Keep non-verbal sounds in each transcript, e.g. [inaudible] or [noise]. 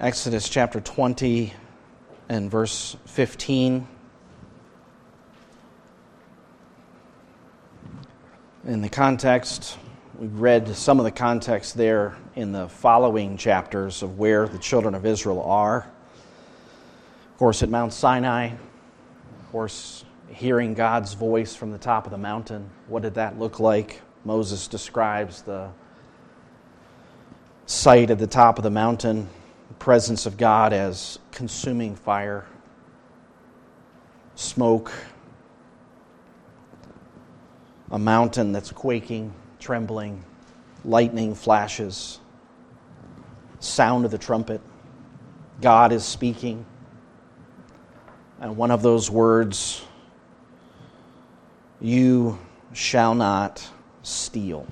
Exodus chapter 20 and verse 15. In the context, we've read some of the context there in the following chapters of where the children of Israel are. Of course, at Mount Sinai, of course, hearing God's voice from the top of the mountain. What did that look like? Moses describes the sight at the top of the mountain, the presence of God as consuming fire, smoke, a mountain that's quaking, trembling, lightning flashes, sound of the trumpet. God is speaking. And one of those words, you shall not steal.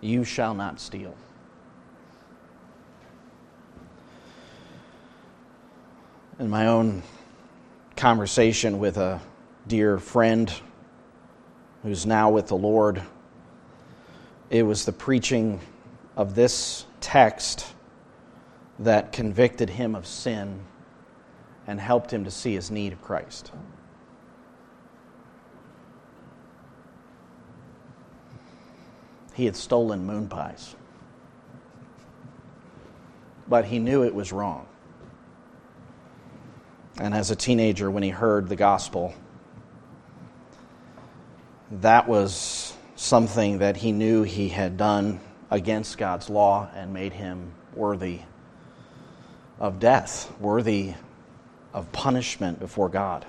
You shall not steal. In my own conversation with a dear friend who's now with the Lord, it was the preaching of this text that convicted him of sin and helped him to see his need of Christ. he had stolen moon pies. But he knew it was wrong. And as a teenager, when he heard the gospel, that was something that he knew he had done against God's law and made him worthy of death, worthy of punishment before God.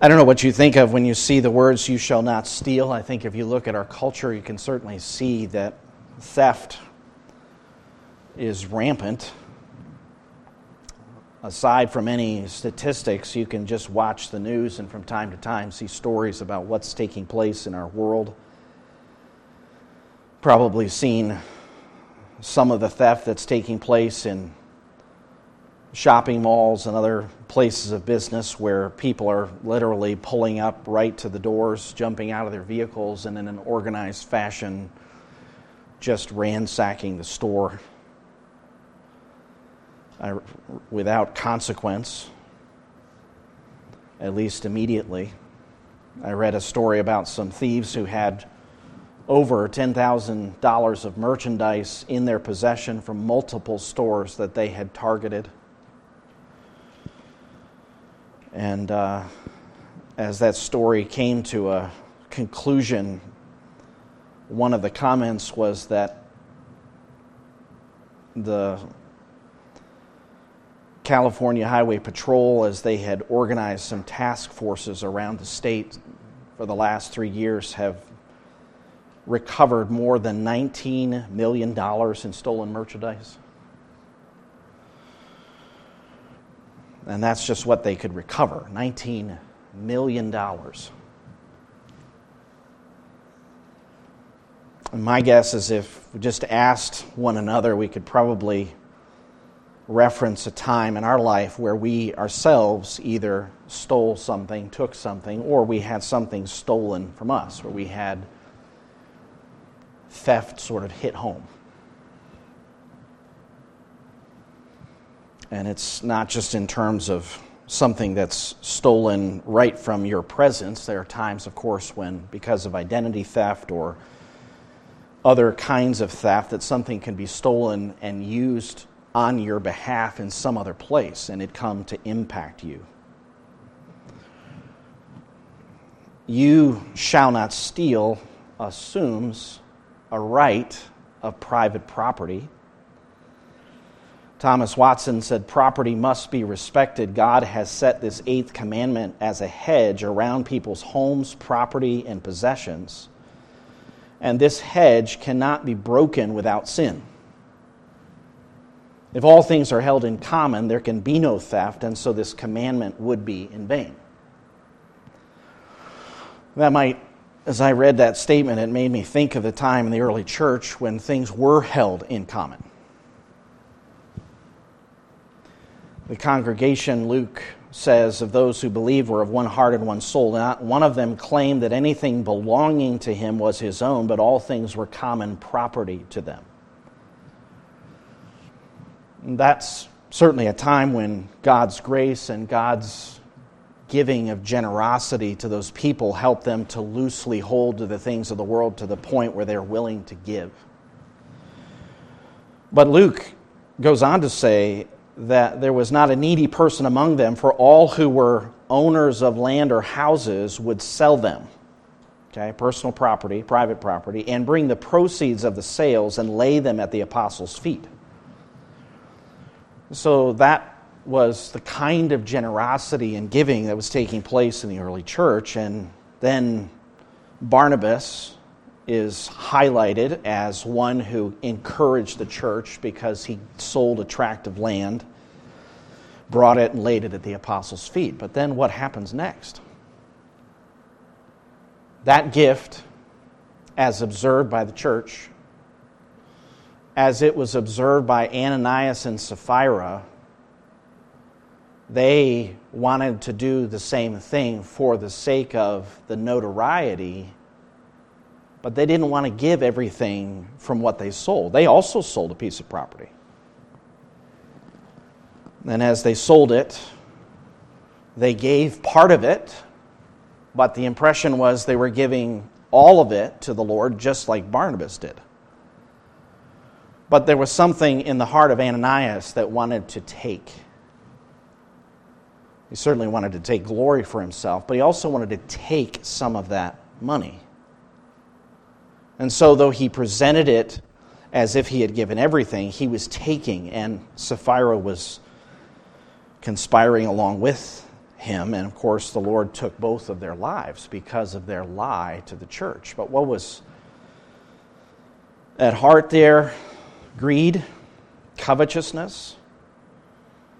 I don't know what you think of when you see the words, you shall not steal. I think if you look at our culture, you can certainly see that theft is rampant. Aside from any statistics, you can just watch the news and from time to time see stories about what's taking place in our world. Probably seen some of the theft that's taking place in shopping malls and other places of business where people are literally pulling up right to the doors, jumping out of their vehicles, and in an organized fashion, just ransacking the store Without consequence, at least immediately. I read a story about some thieves who had over $10,000 of merchandise in their possession from multiple stores that they had targeted. And uh, as that story came to a conclusion, one of the comments was that the California Highway Patrol, as they had organized some task forces around the state for the last three years, have recovered more than $19 million in stolen merchandise. And that's just what they could recover $19 million. And my guess is if we just asked one another, we could probably reference a time in our life where we ourselves either stole something, took something, or we had something stolen from us, where we had theft sort of hit home. And it's not just in terms of something that's stolen right from your presence. There are times, of course, when, because of identity theft or other kinds of theft, that something can be stolen and used on your behalf in some other place and it come to impact you. You shall not steal assumes a right of private property Thomas Watson said, Property must be respected. God has set this eighth commandment as a hedge around people's homes, property, and possessions. And this hedge cannot be broken without sin. If all things are held in common, there can be no theft, and so this commandment would be in vain. That might, as I read that statement, it made me think of the time in the early church when things were held in common. The congregation, Luke says of those who believed were of one heart and one soul. Not one of them claimed that anything belonging to him was his own, but all things were common property to them. That's certainly a time when God's grace and God's giving of generosity to those people help them to loosely hold to the things of the world to the point where they're willing to give. But Luke goes on to say that there was not a needy person among them, for all who were owners of land or houses would sell them. Okay, personal property, private property, and bring the proceeds of the sales and lay them at the apostles' feet. So that was the kind of generosity and giving that was taking place in the early church. And then Barnabas is highlighted as one who encouraged the church because he sold a tract of land, brought it, and laid it at the apostles' feet. But then what happens next? That gift, as observed by the church, as it was observed by Ananias and Sapphira, they wanted to do the same thing for the sake of the notoriety, but they didn't want to give everything from what they sold. They also sold a piece of property. And as they sold it, they gave part of it, but the impression was they were giving all of it to the Lord, just like Barnabas did. But there was something in the heart of Ananias that wanted to take. He certainly wanted to take glory for himself, but he also wanted to take some of that money. And so, though he presented it as if he had given everything, he was taking, and Sapphira was conspiring along with him. And of course, the Lord took both of their lives because of their lie to the church. But what was at heart there? Greed, covetousness,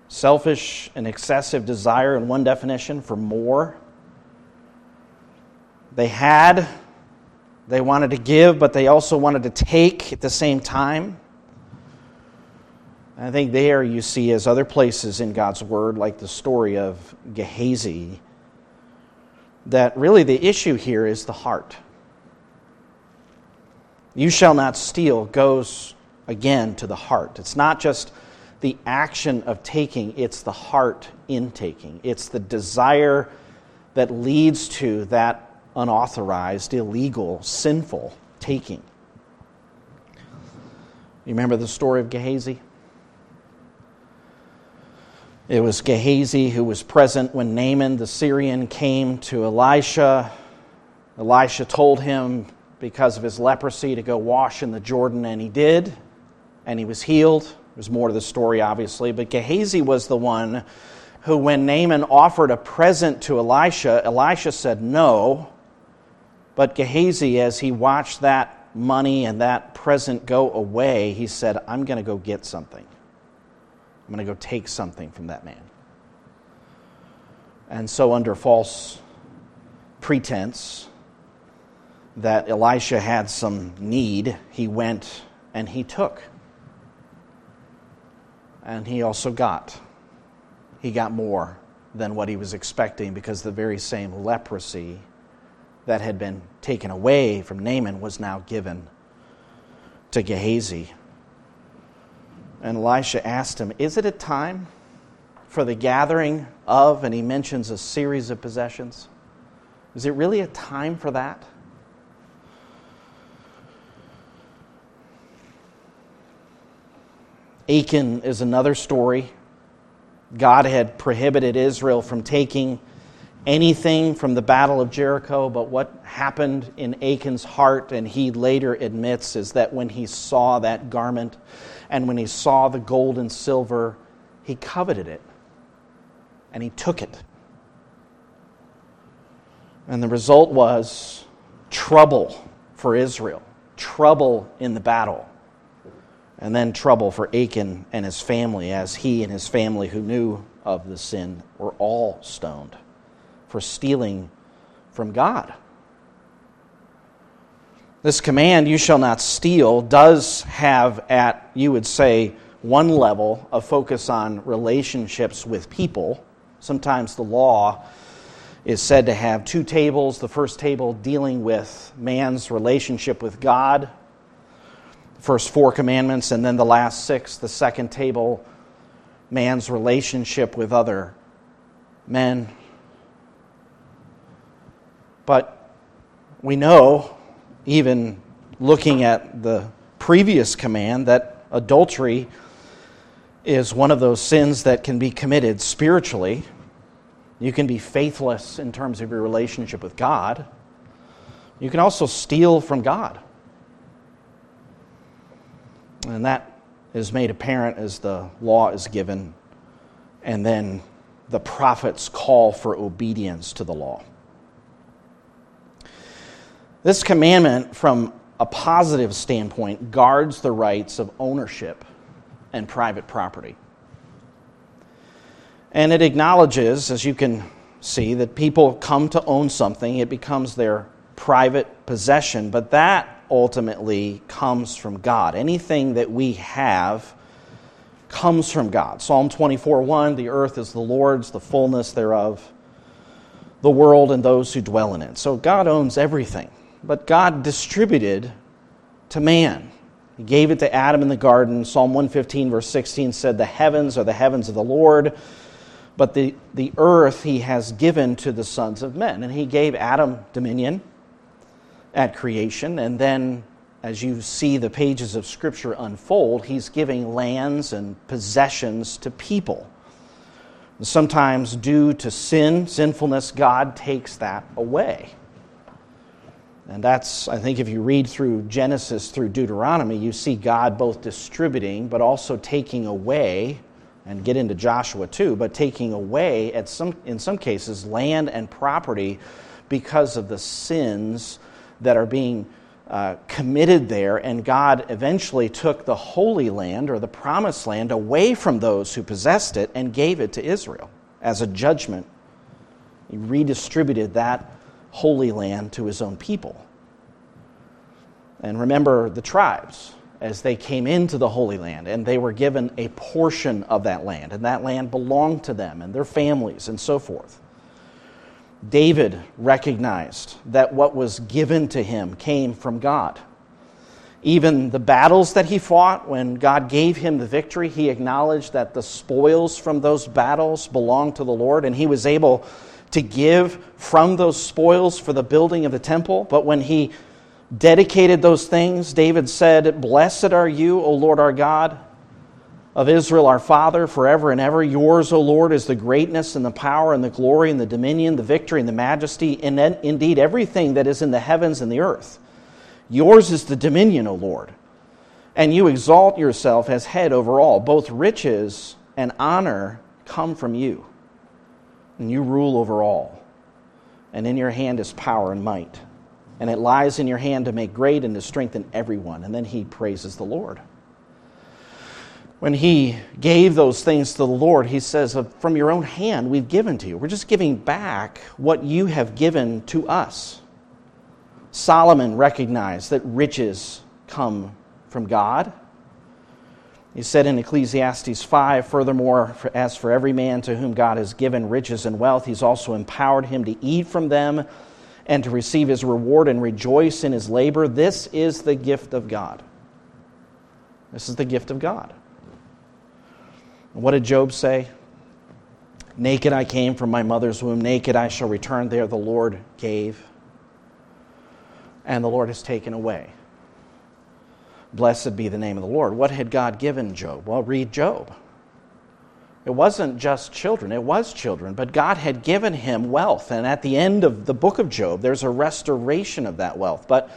selfish and excessive desire, in one definition, for more. They had, they wanted to give, but they also wanted to take at the same time. I think there you see, as other places in God's Word, like the story of Gehazi, that really the issue here is the heart. You shall not steal goes again to the heart. It's not just the action of taking, it's the heart in taking. It's the desire that leads to that unauthorized, illegal, sinful taking. You remember the story of Gehazi? It was Gehazi who was present when Naaman the Syrian came to Elisha. Elisha told him because of his leprosy to go wash in the Jordan, and he did and he was healed. There's more to the story, obviously, but Gehazi was the one who, when Naaman offered a present to Elisha, Elisha said no. But Gehazi, as he watched that money and that present go away, he said, I'm going to go get something. I'm going to go take something from that man. And so, under false pretense that Elisha had some need, he went and he took and he also got. He got more than what he was expecting because the very same leprosy that had been taken away from Naaman was now given to Gehazi. And Elisha asked him, Is it a time for the gathering of, and he mentions a series of possessions? Is it really a time for that? Achan is another story. God had prohibited Israel from taking anything from the Battle of Jericho, but what happened in Achan's heart, and he later admits, is that when he saw that garment and when he saw the gold and silver, he coveted it and he took it. And the result was trouble for Israel, trouble in the battle and then trouble for Achan and his family, as he and his family who knew of the sin were all stoned for stealing from God. This command, you shall not steal, does have at, you would say, one level a focus on relationships with people, Sometimes the law is said to have two tables the first table dealing with man's relationship with God, first four commandments, and then the last six, the second table, man's relationship with other men. But we know, even looking at the previous command, that adultery is one of those sins that can be committed spiritually. You can be faithless in terms of your relationship with God. You can also steal from God. And that is made apparent as the law is given, and then the prophets call for obedience to the law. This commandment, from a positive standpoint, guards the rights of ownership and private property. And it acknowledges, as you can see, that people come to own something, it becomes their private possession, but that ultimately comes from God. Anything that we have comes from God. Psalm 24 1 The earth is the Lord's, the fullness thereof, the world and those who dwell in it. So God owns everything, but God distributed to man. He gave it to Adam in the garden. Psalm 115, verse 16 said, The heavens are the heavens of the Lord, but the, the earth he has given to the sons of men. And he gave Adam dominion at creation. And then, as you see the pages of Scripture unfold, he's giving lands and possessions to people. sometimes, due to sin, sinfulness, God takes that away. And that's, I think, if you read through Genesis through Deuteronomy, you see God both distributing but also taking away, and get into Joshua too, but taking away, at some, in some cases, land and property because of the sins that are being uh, committed there. And God eventually took the Holy Land or the Promised Land away from those who possessed it and gave it to Israel as a judgment. He redistributed that Holy Land to his own people. And remember the tribes as they came into the Holy Land, and they were given a portion of that land, and that land belonged to them and their families and so forth. David recognized that what was given to him came from God. Even the battles that he fought, when God gave him the victory, he acknowledged that the spoils from those battles belonged to the Lord, and he was able to give from those spoils for the building of the temple. But when he dedicated those things, David said, Blessed are you, O Lord our God of Israel, our Father, forever and ever. Yours, O Lord, is the greatness and the power and the glory and the dominion, the victory and the majesty, and indeed everything that is in the heavens and the earth. Yours is the dominion, O Lord. And you exalt yourself as head over all. Both riches and honor come from you and you rule over all. And in your hand is power and might. And it lies in your hand to make great and to strengthen everyone. And then he praises the Lord. When he gave those things to the Lord, he says, From your own hand we've given to you. We're just giving back what you have given to us. Solomon recognized that riches come from God he said in Ecclesiastes 5, furthermore, as for every man to whom God has given riches and wealth, he's also empowered him to eat from them and to receive his reward and rejoice in his labor. This is the gift of God. This is the gift of God. And what did Job say? Naked I came from my mother's womb, naked I shall return there. The Lord gave, and the Lord has taken away. Blessed be the name of the Lord. What had God given Job? Well, read Job. It wasn't just children, it was children, but God had given him wealth. And at the end of the book of Job, there's a restoration of that wealth. But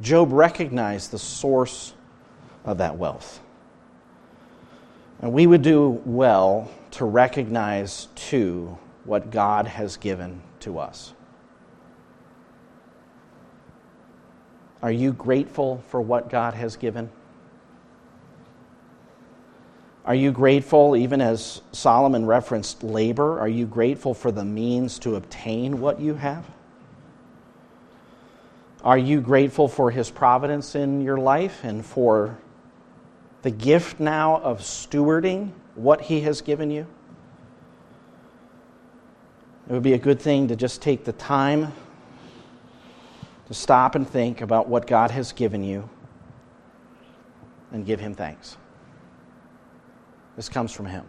Job recognized the source of that wealth. And we would do well to recognize, too, what God has given to us. Are you grateful for what God has given? Are you grateful, even as Solomon referenced labor, are you grateful for the means to obtain what you have? Are you grateful for his providence in your life and for the gift now of stewarding what he has given you? It would be a good thing to just take the time to stop and think about what God has given you and give Him thanks. This comes from Him.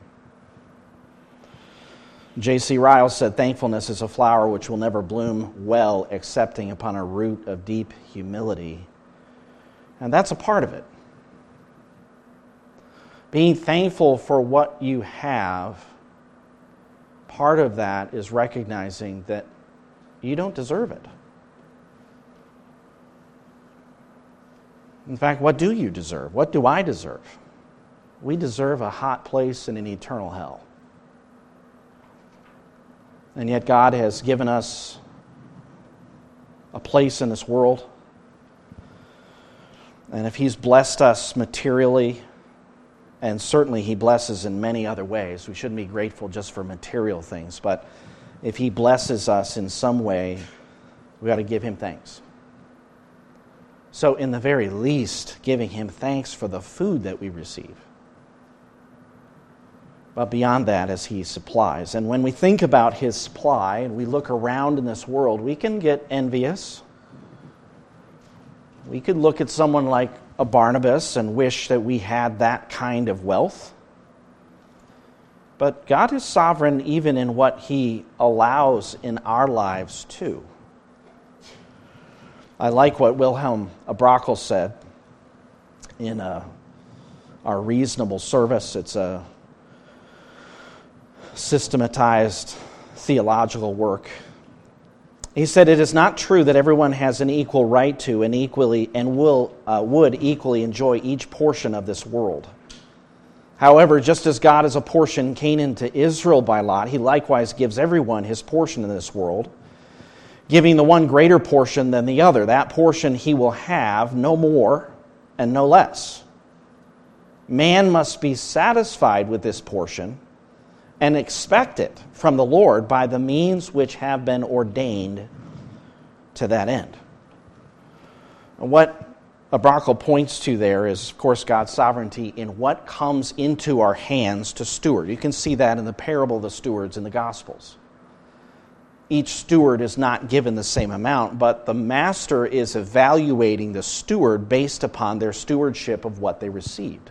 J.C. Ryle said, Thankfulness is a flower which will never bloom well excepting upon a root of deep humility. And that's a part of it. Being thankful for what you have, part of that is recognizing that you don't deserve it. In fact, what do you deserve? What do I deserve? We deserve a hot place in an eternal hell. And yet, God has given us a place in this world. And if He's blessed us materially, and certainly He blesses in many other ways, we shouldn't be grateful just for material things, but if He blesses us in some way, we got to give Him thanks. So, in the very least, giving Him thanks for the food that we receive. But beyond that, as He supplies. And when we think about His supply and we look around in this world, we can get envious. We could look at someone like a Barnabas and wish that we had that kind of wealth. But God is sovereign even in what He allows in our lives, too. I like what Wilhelm à Brakel said in uh, our reasonable service. It's a systematized theological work. He said, It is not true that everyone has an equal right to and equally and will, uh, would equally enjoy each portion of this world. However, just as God has apportioned Canaan to Israel by lot, he likewise gives everyone his portion in this world giving the one greater portion than the other. That portion he will have no more and no less. Man must be satisfied with this portion and expect it from the Lord by the means which have been ordained to that end. What à Brakel points to there is, of course, God's sovereignty in what comes into our hands to steward. You can see that in the parable of the stewards in the Gospels each steward is not given the same amount, but the master is evaluating the steward based upon their stewardship of what they received.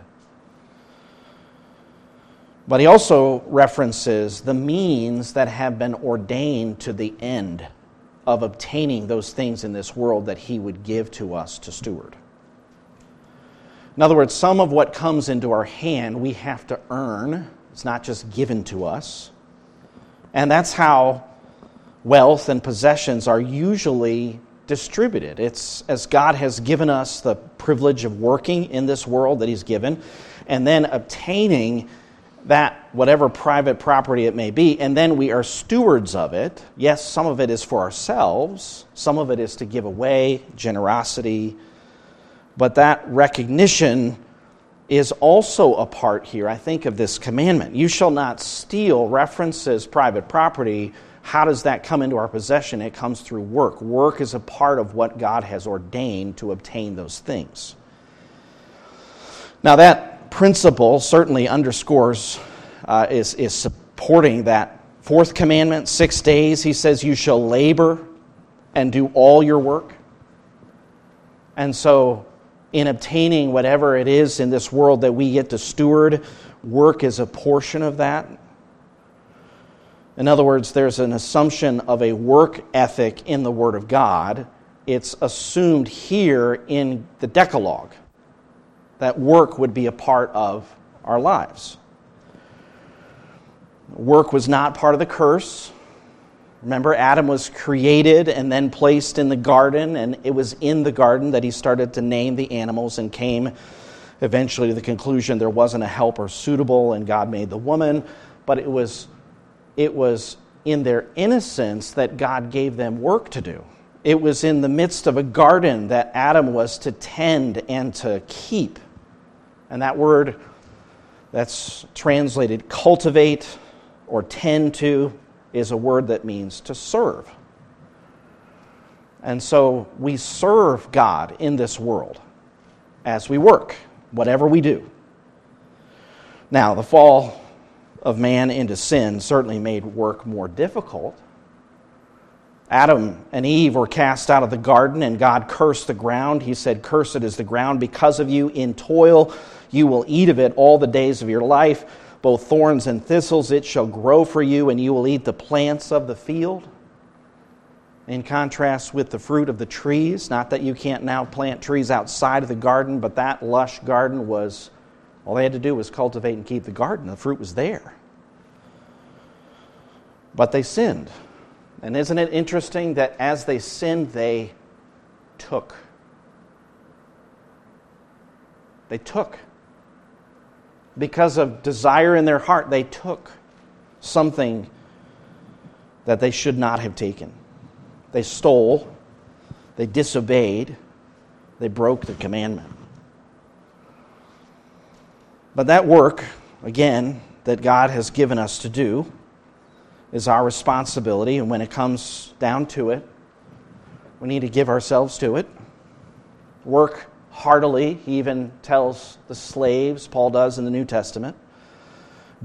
But he also references the means that have been ordained to the end of obtaining those things in this world that he would give to us to steward. In other words, some of what comes into our hand we have to earn, it's not just given to us. And that's how wealth and possessions are usually distributed. It's as God has given us the privilege of working in this world that He's given, and then obtaining that, whatever private property it may be, and then we are stewards of it. Yes, some of it is for ourselves, some of it is to give away, generosity, but that recognition is also a part here, I think, of this commandment. You shall not steal references private property how does that come into our possession? It comes through work. Work is a part of what God has ordained to obtain those things. Now, that principle certainly underscores, uh, is, is supporting that fourth commandment, six days. He says, You shall labor and do all your work. And so, in obtaining whatever it is in this world that we get to steward, work is a portion of that. In other words, there's an assumption of a work ethic in the Word of God. It's assumed here in the Decalogue that work would be a part of our lives. Work was not part of the curse. Remember, Adam was created and then placed in the garden, and it was in the garden that he started to name the animals and came eventually to the conclusion there wasn't a helper suitable, and God made the woman. But it was it was in their innocence that God gave them work to do. It was in the midst of a garden that Adam was to tend and to keep. And that word that's translated cultivate or tend to is a word that means to serve. And so we serve God in this world as we work, whatever we do. Now, the fall of man into sin certainly made work more difficult. Adam and Eve were cast out of the garden, and God cursed the ground. He said, Cursed is the ground because of you. In toil you will eat of it all the days of your life. Both thorns and thistles it shall grow for you, and you will eat the plants of the field. In contrast with the fruit of the trees, not that you can't now plant trees outside of the garden, but that lush garden was, all they had to do was cultivate and keep the garden. The fruit was there. But they sinned. And isn't it interesting that as they sinned, they took? They took. Because of desire in their heart, they took something that they should not have taken. They stole, they disobeyed, they broke the commandment. But that work, again, that God has given us to do, is our responsibility. And when it comes down to it, we need to give ourselves to it. Work heartily. He even tells the slaves, Paul does in the New Testament.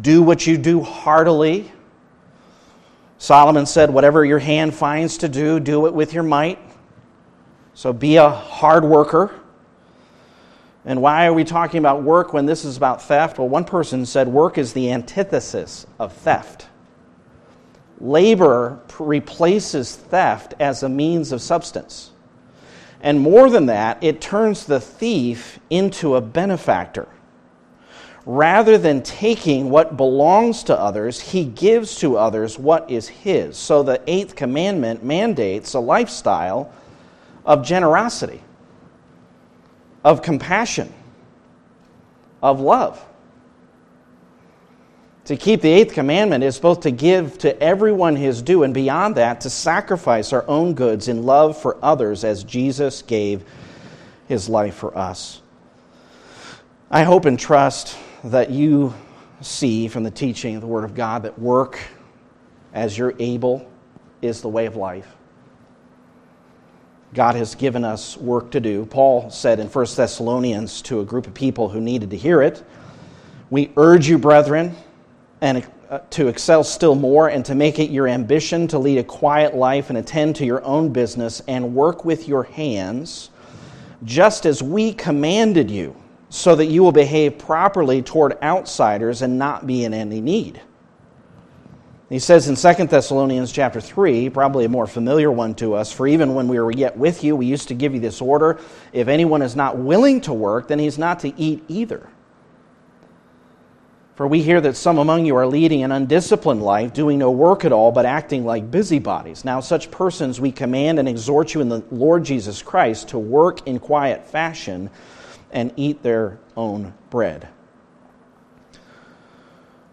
Do what you do heartily. Solomon said, Whatever your hand finds to do, do it with your might. So be a hard worker. And why are we talking about work when this is about theft? Well, one person said work is the antithesis of theft. Labor replaces theft as a means of substance. And more than that, it turns the thief into a benefactor. Rather than taking what belongs to others, he gives to others what is his. So the eighth commandment mandates a lifestyle of generosity, of compassion, of love. To keep the eighth commandment is both to give to everyone his due, and beyond that, to sacrifice our own goods in love for others as Jesus gave his life for us. I hope and trust that you see from the teaching of the Word of God that work as you're able is the way of life. God has given us work to do. Paul said in 1 Thessalonians to a group of people who needed to hear it We urge you, brethren, and uh, to excel still more and to make it your ambition to lead a quiet life and attend to your own business and work with your hands, just as we commanded you, so that you will behave properly toward outsiders and not be in any need. He says in 2 Thessalonians chapter 3, probably a more familiar one to us, for even when we were yet with you, we used to give you this order if anyone is not willing to work, then he's not to eat either. For we hear that some among you are leading an undisciplined life, doing no work at all, but acting like busybodies. Now, such persons we command and exhort you in the Lord Jesus Christ to work in quiet fashion and eat their own bread.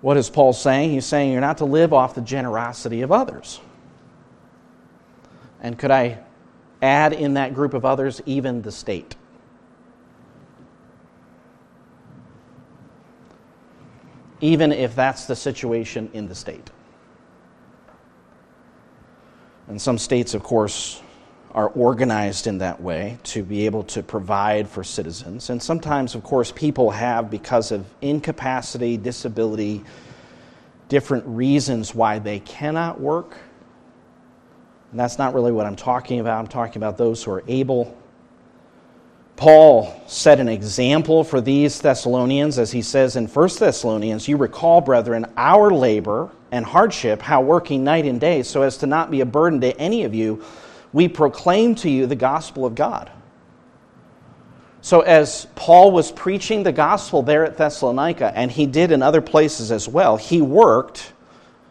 What is Paul saying? He's saying you're not to live off the generosity of others. And could I add in that group of others even the state? Even if that's the situation in the state. And some states, of course, are organized in that way to be able to provide for citizens. And sometimes, of course, people have, because of incapacity, disability, different reasons why they cannot work. And that's not really what I'm talking about. I'm talking about those who are able Paul set an example for these Thessalonians as he says in 1 Thessalonians, You recall, brethren, our labor and hardship, how working night and day, so as to not be a burden to any of you, we proclaim to you the gospel of God. So, as Paul was preaching the gospel there at Thessalonica, and he did in other places as well, he worked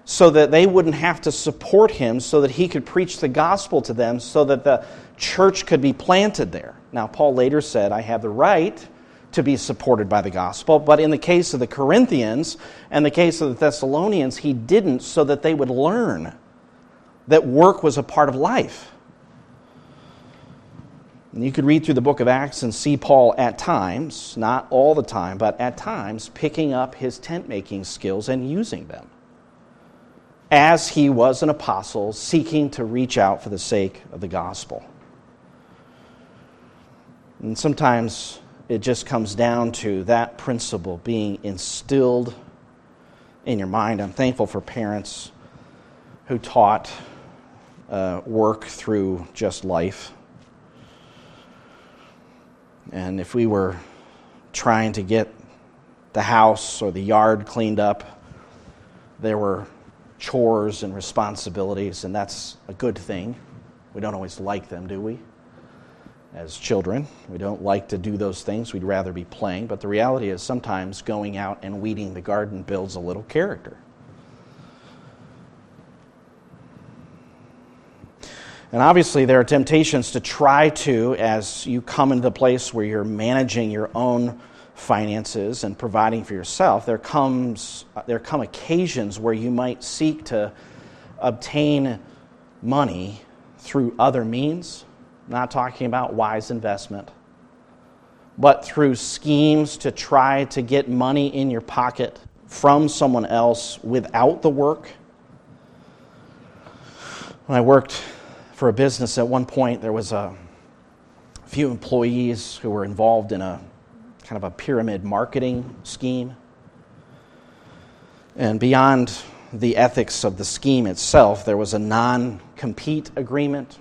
so that they wouldn't have to support him, so that he could preach the gospel to them, so that the church could be planted there. Now, Paul later said, I have the right to be supported by the gospel, but in the case of the Corinthians and the case of the Thessalonians, he didn't so that they would learn that work was a part of life. And you could read through the book of Acts and see Paul at times, not all the time, but at times, picking up his tent making skills and using them as he was an apostle seeking to reach out for the sake of the gospel. And sometimes it just comes down to that principle being instilled in your mind. I'm thankful for parents who taught uh, work through just life. And if we were trying to get the house or the yard cleaned up, there were chores and responsibilities, and that's a good thing. We don't always like them, do we? As children, we don't like to do those things. We'd rather be playing. But the reality is, sometimes going out and weeding the garden builds a little character. And obviously, there are temptations to try to, as you come into the place where you're managing your own finances and providing for yourself, there comes there come occasions where you might seek to obtain money through other means. Not talking about wise investment, but through schemes to try to get money in your pocket from someone else without the work. When I worked for a business at one point, there was a few employees who were involved in a kind of a pyramid marketing scheme. And beyond the ethics of the scheme itself, there was a non compete agreement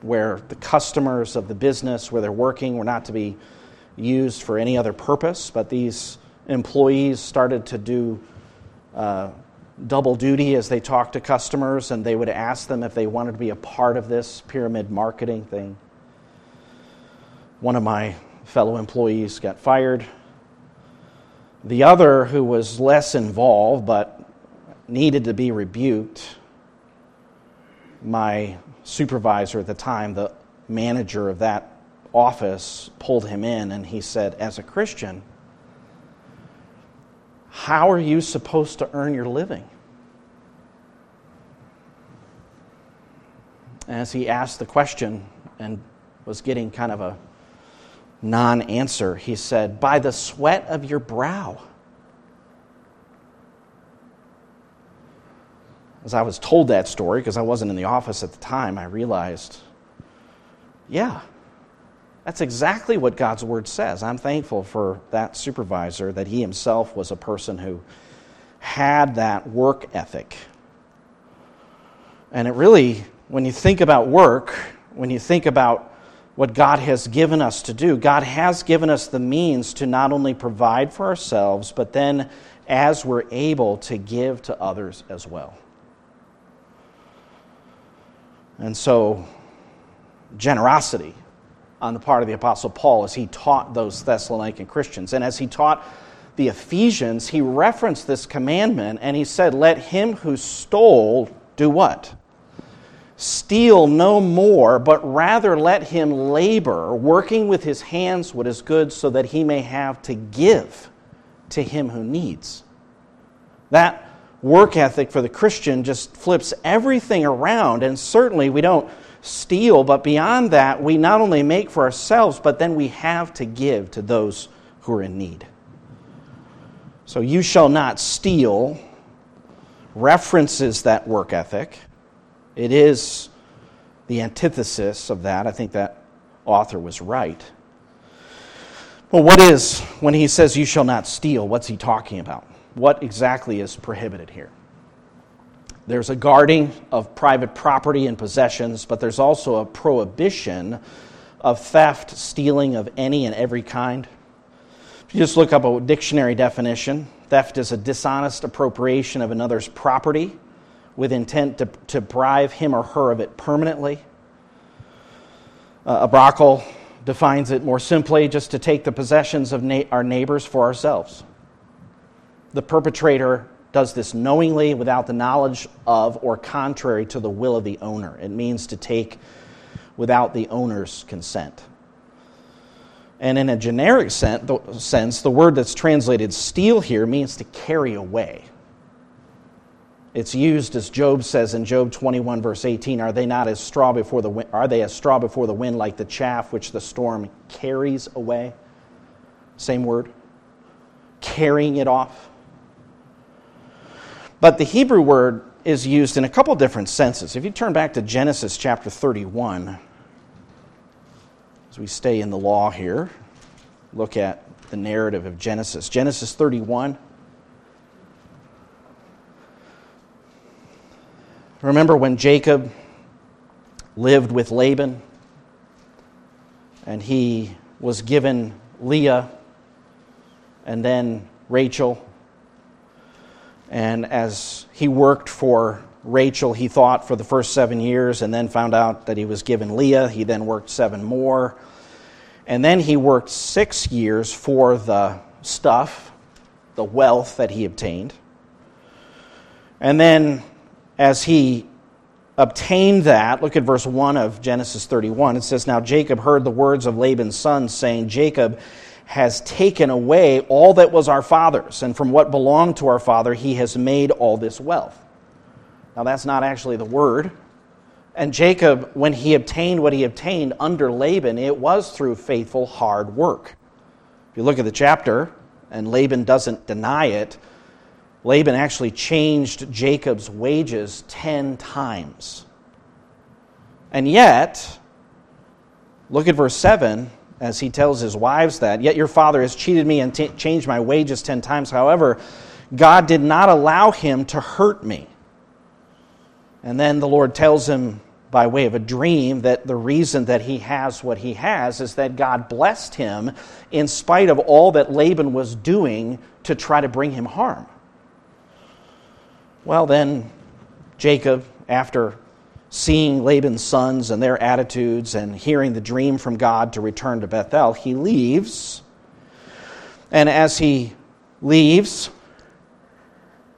where the customers of the business where they're working were not to be used for any other purpose, but these employees started to do uh, double duty as they talked to customers, and they would ask them if they wanted to be a part of this pyramid marketing thing. One of my fellow employees got fired. The other, who was less involved but needed to be rebuked, my supervisor at the time, the manager of that office, pulled him in and he said, As a Christian, how are you supposed to earn your living? As he asked the question and was getting kind of a non answer, he said, By the sweat of your brow. As I was told that story, because I wasn't in the office at the time, I realized, yeah, that's exactly what God's word says. I'm thankful for that supervisor, that he himself was a person who had that work ethic. And it really, when you think about work, when you think about what God has given us to do. God has given us the means to not only provide for ourselves, but then as we're able to give to others as well. And so, generosity on the part of the Apostle Paul as he taught those Thessalonican Christians. And as he taught the Ephesians, he referenced this commandment and he said, Let him who stole do what? steal no more, but rather let him labor, working with his hands what is good, so that he may have to give to him who needs. That work ethic for the Christian just flips everything around, and certainly we don't steal, but beyond that, we not only make for ourselves, but then we have to give to those who are in need. So, you shall not steal references that work ethic it is the antithesis of that. I think that author was right. Well, what is, when he says, You shall not steal, what's he talking about? What exactly is prohibited here? There's a guarding of private property and possessions, but there's also a prohibition of theft, stealing of any and every kind. If you just look up a dictionary definition, theft is a dishonest appropriation of another's property with intent to, to deprive him or her of it permanently. Uh, à Brakel defines it more simply just to take the possessions of na- our neighbors for ourselves. The perpetrator does this knowingly without the knowledge of or contrary to the will of the owner. It means to take without the owner's consent. And in a generic sense, the word that's translated steal here means to carry away. It's used as Job says in Job 21 verse 18, are they not as straw before the wind, are they as straw before the wind like the chaff which the storm carries away? Same word. Carrying it off. But the Hebrew word is used in a couple different senses. If you turn back to Genesis chapter 31, as we stay in the law here, look at the narrative of Genesis. Genesis 31 Remember when Jacob lived with Laban, and he was given Leah and then Rachel. And as he worked for Rachel, he thought for the first seven years, and then found out that he was given Leah. He then worked seven more. And then he worked six years for the stuff, the wealth that he obtained. And then, as he obtained that, look at verse 1 of Genesis 31. It says, Now Jacob heard the words of Laban's sons, saying, Jacob has taken away all that was our father's, and from what belonged to our father, he has made all this wealth. Now, that's not actually the word. And Jacob, when he obtained what he obtained under Laban, it was through faithful, hard work. If you look at the chapter, and Laban doesn't deny it, Laban actually changed Jacob's wages 10 times. And yet, look at verse 7 as he tells his wives that, Yet your father has cheated me and t- changed my wages 10 times. However, God did not allow him to hurt me. And then the Lord tells him by way of a dream that the reason that he has what he has is that God blessed him in spite of all that Laban was doing to try to bring him harm. Well, then Jacob, after seeing Laban's sons and their attitudes and hearing the dream from God to return to Bethel, he leaves. And as he leaves,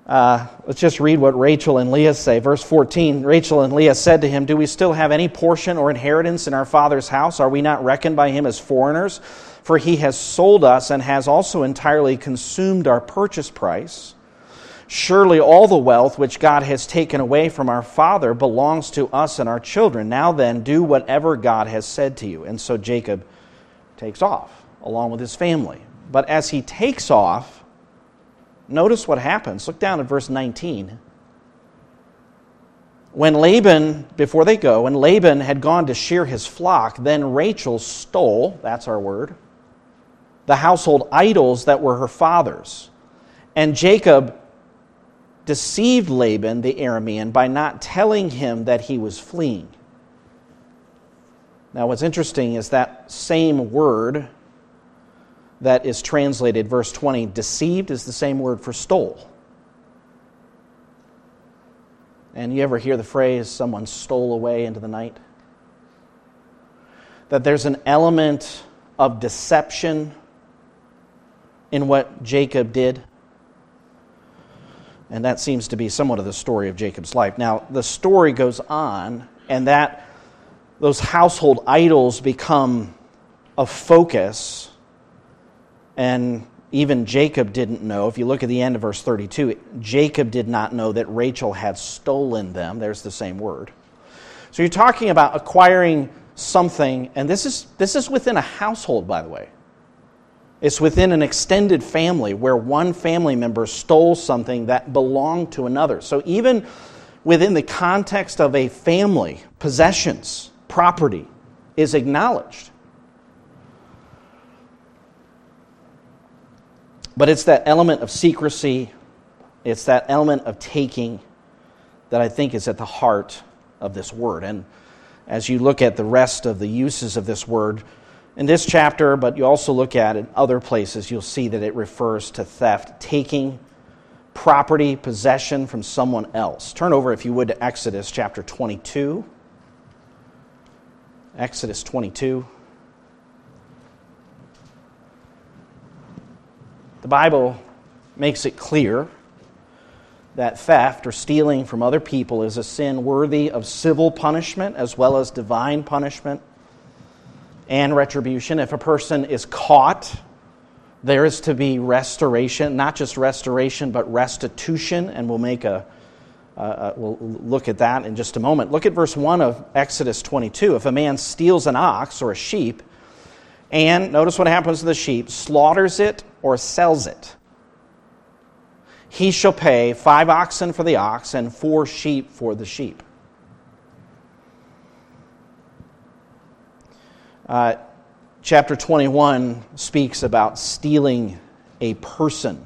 uh, let's just read what Rachel and Leah say. Verse 14 Rachel and Leah said to him, Do we still have any portion or inheritance in our father's house? Are we not reckoned by him as foreigners? For he has sold us and has also entirely consumed our purchase price. Surely all the wealth which God has taken away from our father belongs to us and our children. Now then, do whatever God has said to you. And so Jacob takes off along with his family. But as he takes off, notice what happens. Look down at verse 19. When Laban, before they go, when Laban had gone to shear his flock, then Rachel stole, that's our word, the household idols that were her father's. And Jacob deceived Laban the Aramean by not telling him that he was fleeing. Now, what's interesting is that same word that is translated, verse 20, deceived is the same word for stole. And you ever hear the phrase, someone stole away into the night? That there's an element of deception in what Jacob did. And that seems to be somewhat of the story of Jacob's life. Now, the story goes on, and that those household idols become a focus. And even Jacob didn't know. If you look at the end of verse 32, Jacob did not know that Rachel had stolen them. There's the same word. So you're talking about acquiring something, and this is, this is within a household, by the way. It's within an extended family where one family member stole something that belonged to another. So, even within the context of a family, possessions, property is acknowledged. But it's that element of secrecy, it's that element of taking that I think is at the heart of this word. And as you look at the rest of the uses of this word, in this chapter, but you also look at it in other places, you'll see that it refers to theft, taking property, possession from someone else. Turn over, if you would, to Exodus chapter 22. Exodus 22. The Bible makes it clear that theft or stealing from other people is a sin worthy of civil punishment as well as divine punishment and retribution. If a person is caught, there is to be restoration, not just restoration, but restitution, and we'll make a uh, we'll look at that in just a moment. Look at verse 1 of Exodus 22. If a man steals an ox or a sheep, and notice what happens to the sheep, slaughters it or sells it, he shall pay five oxen for the ox and four sheep for the sheep. Uh, chapter 21 speaks about stealing a person.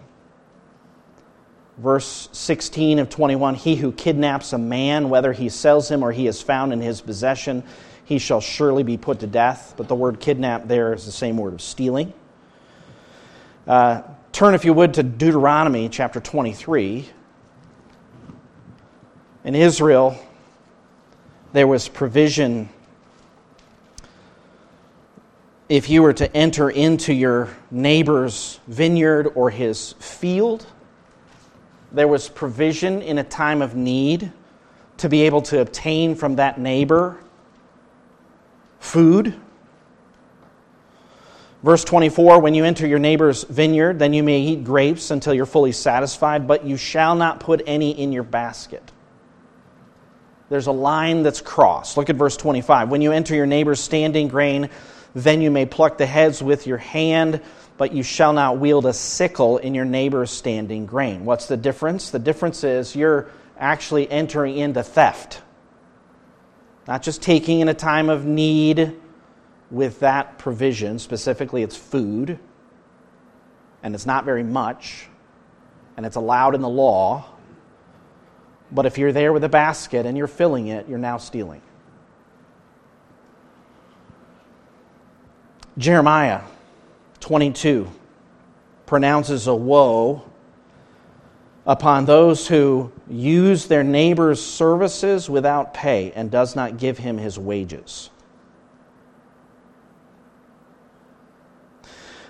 Verse 16 of 21 He who kidnaps a man, whether he sells him or he is found in his possession, he shall surely be put to death. But the word kidnap there is the same word of stealing. Uh, turn, if you would, to Deuteronomy chapter 23. In Israel, there was provision if you were to enter into your neighbor's vineyard or his field, there was provision in a time of need to be able to obtain from that neighbor food. Verse 24 When you enter your neighbor's vineyard, then you may eat grapes until you're fully satisfied, but you shall not put any in your basket. There's a line that's crossed. Look at verse 25. When you enter your neighbor's standing grain, then you may pluck the heads with your hand, but you shall not wield a sickle in your neighbor's standing grain. What's the difference? The difference is you're actually entering into theft. Not just taking in a time of need with that provision, specifically it's food, and it's not very much, and it's allowed in the law. But if you're there with a basket and you're filling it, you're now stealing. Jeremiah 22 pronounces a woe upon those who use their neighbor's services without pay and does not give him his wages.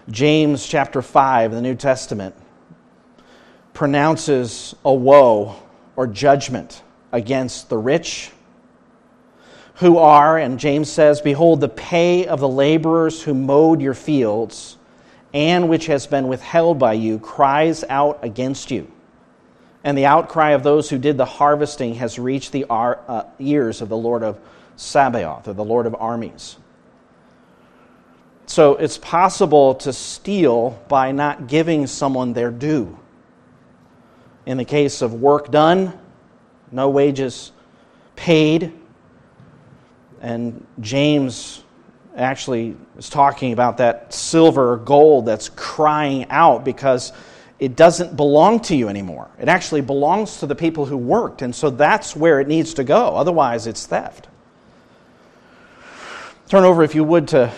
James chapter 5 in the New Testament pronounces a woe or judgment against the rich who are, and James says, Behold, the pay of the laborers who mowed your fields and which has been withheld by you cries out against you. And the outcry of those who did the harvesting has reached the uh, ears of the Lord of Sabaoth, or the Lord of armies. So it's possible to steal by not giving someone their due. In the case of work done, no wages paid, and James actually is talking about that silver or gold that's crying out because it doesn't belong to you anymore. It actually belongs to the people who worked. And so that's where it needs to go. Otherwise, it's theft. Turn over, if you would, to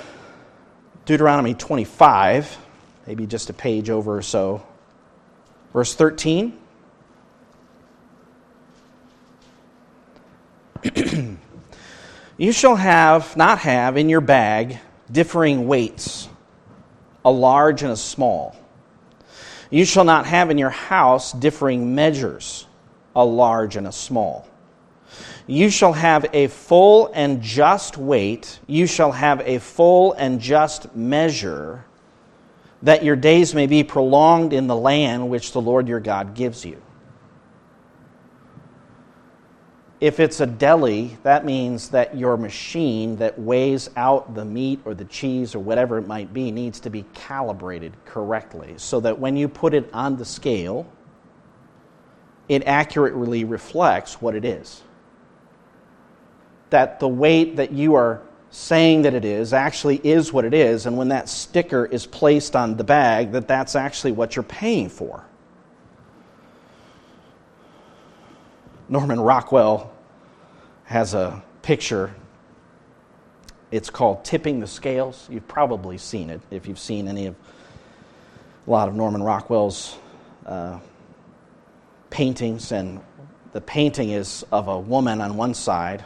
Deuteronomy 25, maybe just a page over or so. Verse 13. [clears throat] You shall have, not have, in your bag differing weights, a large and a small. You shall not have in your house differing measures, a large and a small. You shall have a full and just weight, you shall have a full and just measure, that your days may be prolonged in the land which the Lord your God gives you. If it's a deli, that means that your machine that weighs out the meat or the cheese or whatever it might be needs to be calibrated correctly so that when you put it on the scale, it accurately reflects what it is. That the weight that you are saying that it is actually is what it is, and when that sticker is placed on the bag, that that's actually what you're paying for. Norman Rockwell has a picture. It's called Tipping the Scales. You've probably seen it if you've seen any of a lot of Norman Rockwell's uh, paintings. And the painting is of a woman on one side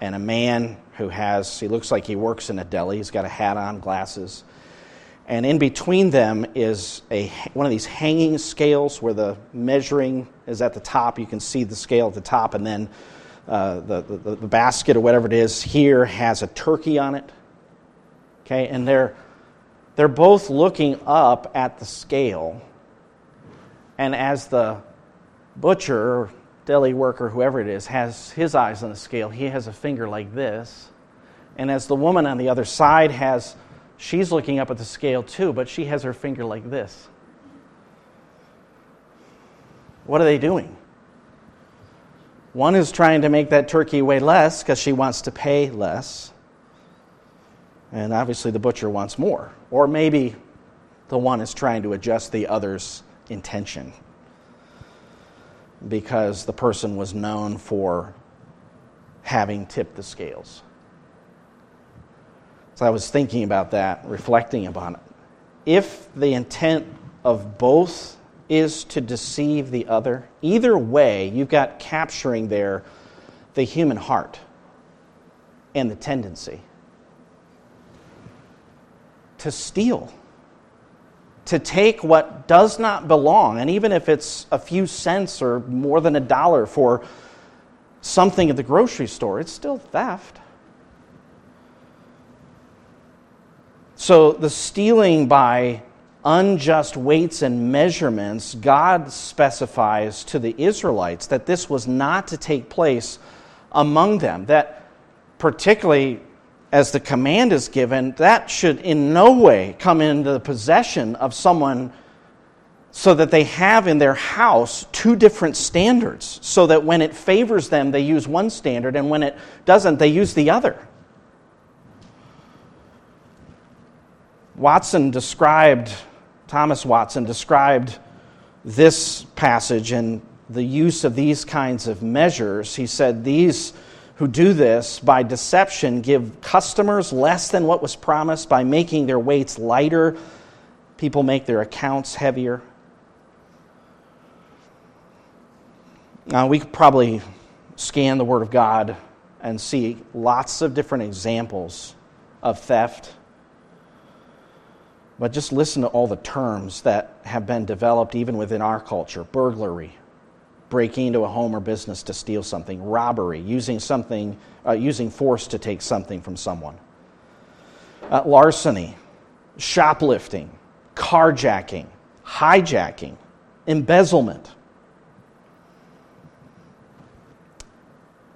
and a man who has, he looks like he works in a deli. He's got a hat on, glasses. And in between them is a, one of these hanging scales where the measuring is at the top. You can see the scale at the top, and then uh, the, the, the basket or whatever it is here has a turkey on it. Okay, and they're, they're both looking up at the scale. And as the butcher, or deli worker, whoever it is, has his eyes on the scale, he has a finger like this. And as the woman on the other side has She's looking up at the scale too, but she has her finger like this. What are they doing? One is trying to make that turkey weigh less because she wants to pay less. And obviously, the butcher wants more. Or maybe the one is trying to adjust the other's intention. because the person was known for having tipped the scales. So I was thinking about that, reflecting upon it. If the intent of both is to deceive the other, either way, you've got capturing there the human heart and the tendency to steal to take what does not belong, and even if it's a few cents or more than a dollar for something at the grocery store, it's still theft. So the stealing by unjust weights and measurements, God specifies to the Israelites that this was not to take place among them, that particularly as the command is given, that should in no way come into the possession of someone so that they have in their house two different standards, so that when it favors them, they use one standard, and when it doesn't, they use the other. Watson described, Thomas Watson described this passage and the use of these kinds of measures. He said, These who do this by deception give customers less than what was promised by making their weights lighter. People make their accounts heavier. Now, we could probably scan the Word of God and see lots of different examples of theft. But just listen to all the terms that have been developed even within our culture burglary, breaking into a home or business to steal something, robbery, using something, uh, using force to take something from someone, uh, larceny, shoplifting, carjacking, hijacking, embezzlement.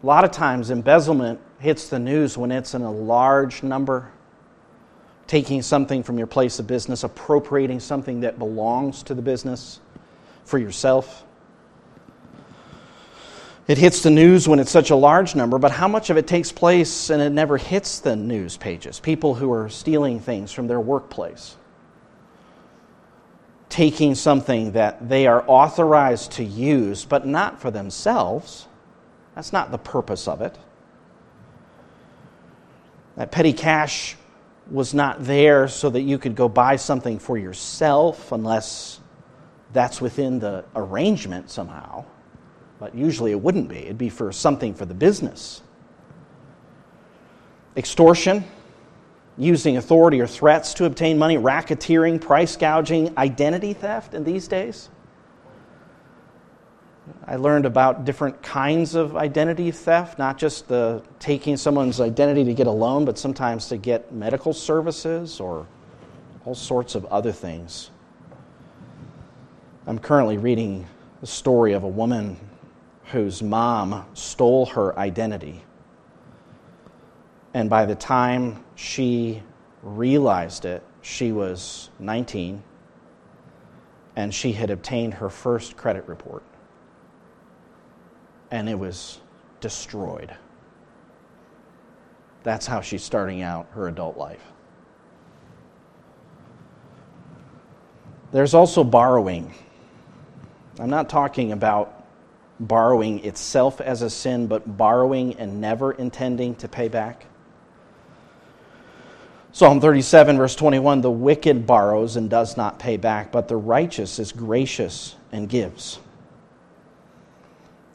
A lot of times, embezzlement hits the news when it's in a large number. Taking something from your place of business, appropriating something that belongs to the business for yourself. It hits the news when it's such a large number, but how much of it takes place and it never hits the news pages? People who are stealing things from their workplace, taking something that they are authorized to use, but not for themselves. That's not the purpose of it. That petty cash was not there so that you could go buy something for yourself unless that's within the arrangement somehow but usually it wouldn't be. It'd be for something for the business. Extortion, using authority or threats to obtain money, racketeering, price gouging, identity theft in these days. I learned about different kinds of identity theft, not just the taking someone's identity to get a loan, but sometimes to get medical services or all sorts of other things. I'm currently reading the story of a woman whose mom stole her identity. And by the time she realized it, she was 19 and she had obtained her first credit report. And it was destroyed. That's how she's starting out her adult life. There's also borrowing. I'm not talking about borrowing itself as a sin, but borrowing and never intending to pay back? Psalm 37, verse 21 The wicked borrows and does not pay back, but the righteous is gracious and gives.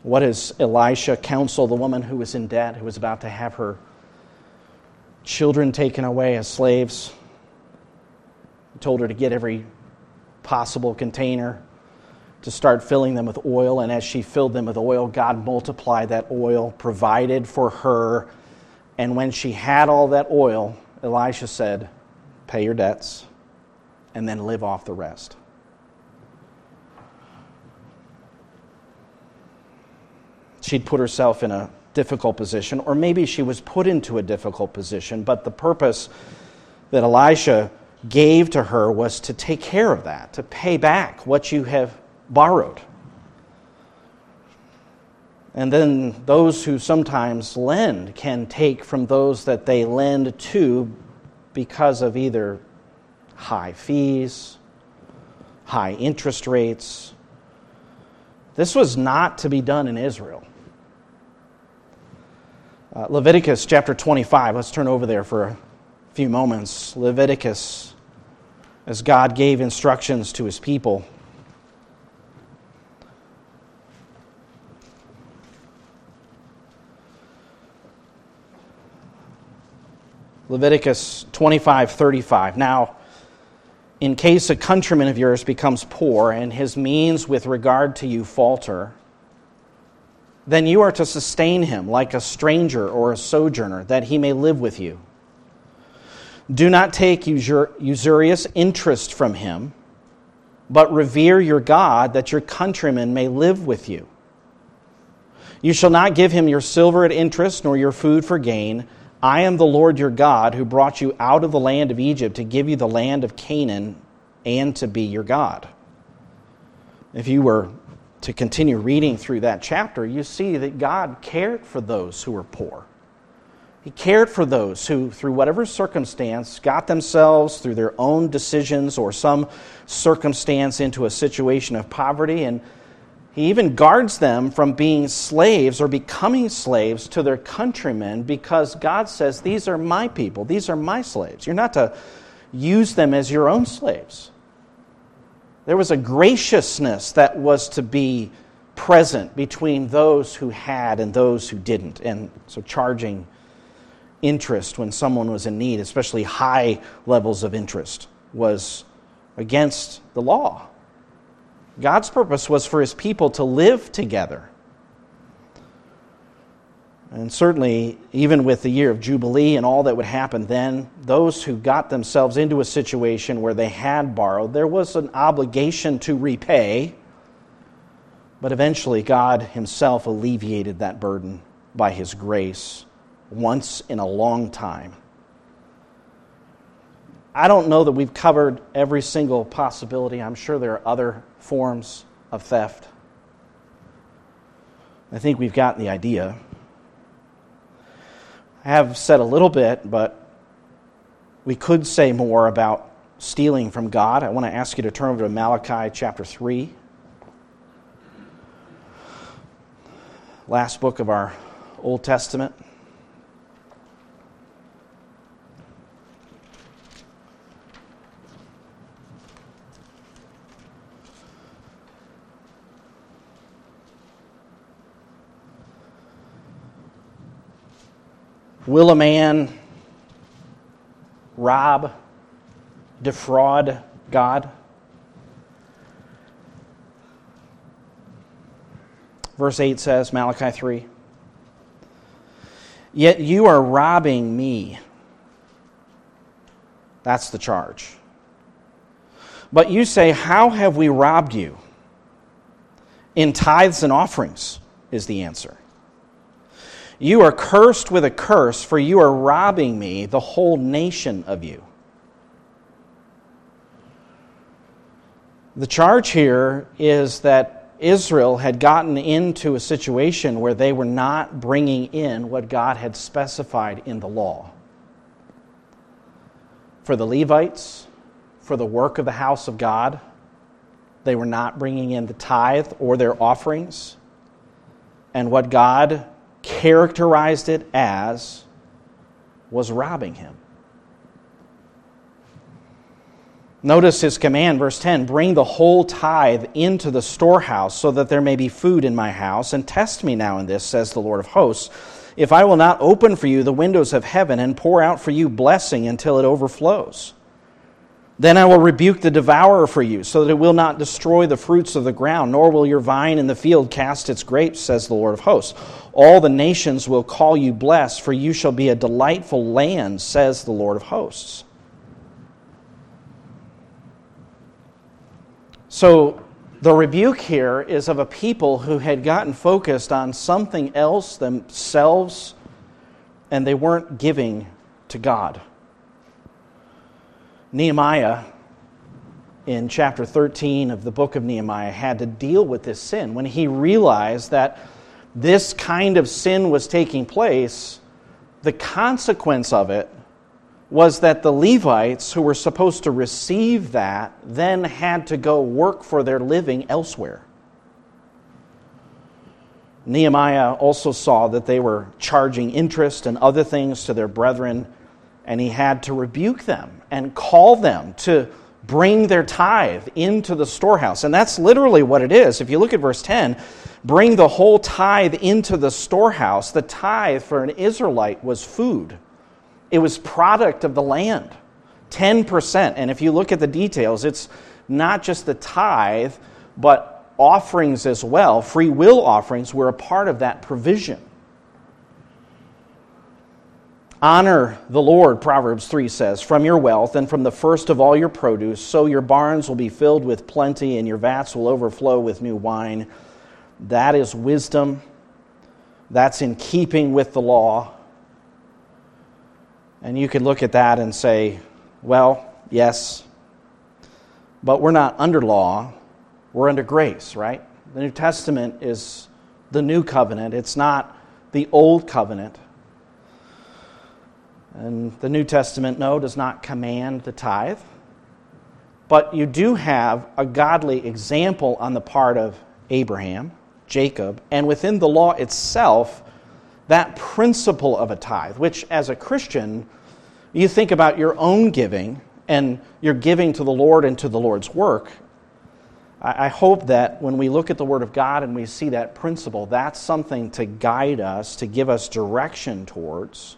What does Elisha counsel the woman who was in debt, who was about to have her children taken away as slaves? He told her to get every possible container to start filling them with oil. And as she filled them with oil, God multiplied that oil, provided for her. And when she had all that oil, Elisha said, Pay your debts and then live off the rest. She'd put herself in a difficult position, or maybe she was put into a difficult position, but the purpose that Elisha gave to her was to take care of that, to pay back what you have borrowed. And then those who sometimes lend can take from those that they lend to because of either high fees, high interest rates, This was not to be done in Israel. Uh, Leviticus chapter 25, let's turn over there for a few moments. Leviticus, as God gave instructions to his people. Leviticus 25 35. Now, in case a countryman of yours becomes poor and his means with regard to you falter, then you are to sustain him like a stranger or a sojourner, that he may live with you. Do not take usur- usurious interest from him, but revere your God, that your countrymen may live with you. You shall not give him your silver at interest, nor your food for gain I am the Lord your God who brought you out of the land of Egypt to give you the land of Canaan and to be your God. If you were to continue reading through that chapter, you see that God cared for those who were poor. He cared for those who, through whatever circumstance, got themselves through their own decisions or some circumstance into a situation of poverty and he even guards them from being slaves or becoming slaves to their countrymen because God says, These are my people, these are my slaves. You're not to use them as your own slaves. There was a graciousness that was to be present between those who had and those who didn't. And so, charging interest when someone was in need, especially high levels of interest, was against the law. God's purpose was for his people to live together. And certainly, even with the year of Jubilee and all that would happen then, those who got themselves into a situation where they had borrowed, there was an obligation to repay. But eventually, God Himself alleviated that burden by His grace once in a long time. I don't know that we've covered every single possibility. I'm sure there are other forms of theft. I think we've gotten the idea. I have said a little bit, but we could say more about stealing from God. I want to ask you to turn over to Malachi chapter 3. Last book of our Old Testament. Will a man rob, defraud God? Verse 8 says, Malachi 3 Yet you are robbing me. That's the charge. But you say, How have we robbed you? In tithes and offerings, is the answer. You are cursed with a curse, for you are robbing me, the whole nation of you. The charge here is that Israel had gotten into a situation where they were not bringing in what God had specified in the law. For the Levites, for the work of the house of God, they were not bringing in the tithe or their offerings. And what God characterized it as was robbing him. Notice his command, verse 10 Bring the whole tithe into the storehouse, so that there may be food in my house, and test me now in this, says the Lord of hosts, if I will not open for you the windows of heaven and pour out for you blessing until it overflows. Then I will rebuke the devourer for you, so that it will not destroy the fruits of the ground, nor will your vine in the field cast its grapes, says the Lord of hosts. All the nations will call you blessed, for you shall be a delightful land, says the Lord of hosts. So, the rebuke here is of a people who had gotten focused on something else themselves, and they weren't giving to God. Nehemiah, in chapter 13 of the book of Nehemiah, had to deal with this sin. When he realized that this kind of sin was taking place, the consequence of it was that the Levites, who were supposed to receive that, then had to go work for their living elsewhere. Nehemiah also saw that they were charging interest and other things to their brethren, and he had to rebuke them and call them to bring their tithe into the storehouse. And that's literally what it is. If you look at verse 10, bring the whole tithe into the storehouse. The tithe for an Israelite was food, it was product of the land. 10%. And if you look at the details, it's not just the tithe, but offerings as well, free will offerings, were a part of that provision. Honor the Lord, Proverbs 3 says, from your wealth and from the first of all your produce, so your barns will be filled with plenty and your vats will overflow with new wine. That is wisdom. That's in keeping with the law. And you could look at that and say, well, yes, but we're not under law, we're under grace, right? The New Testament is the new covenant, it's not the old covenant. And the New Testament, no, does not command the tithe. But you do have a godly example on the part of Abraham, Jacob, and within the law itself, that principle of a tithe, which as a Christian, you think about your own giving and your giving to the Lord and to the Lord's work, I hope that when we look at the Word of God and we see that principle, that's something to guide us, to give us direction towards.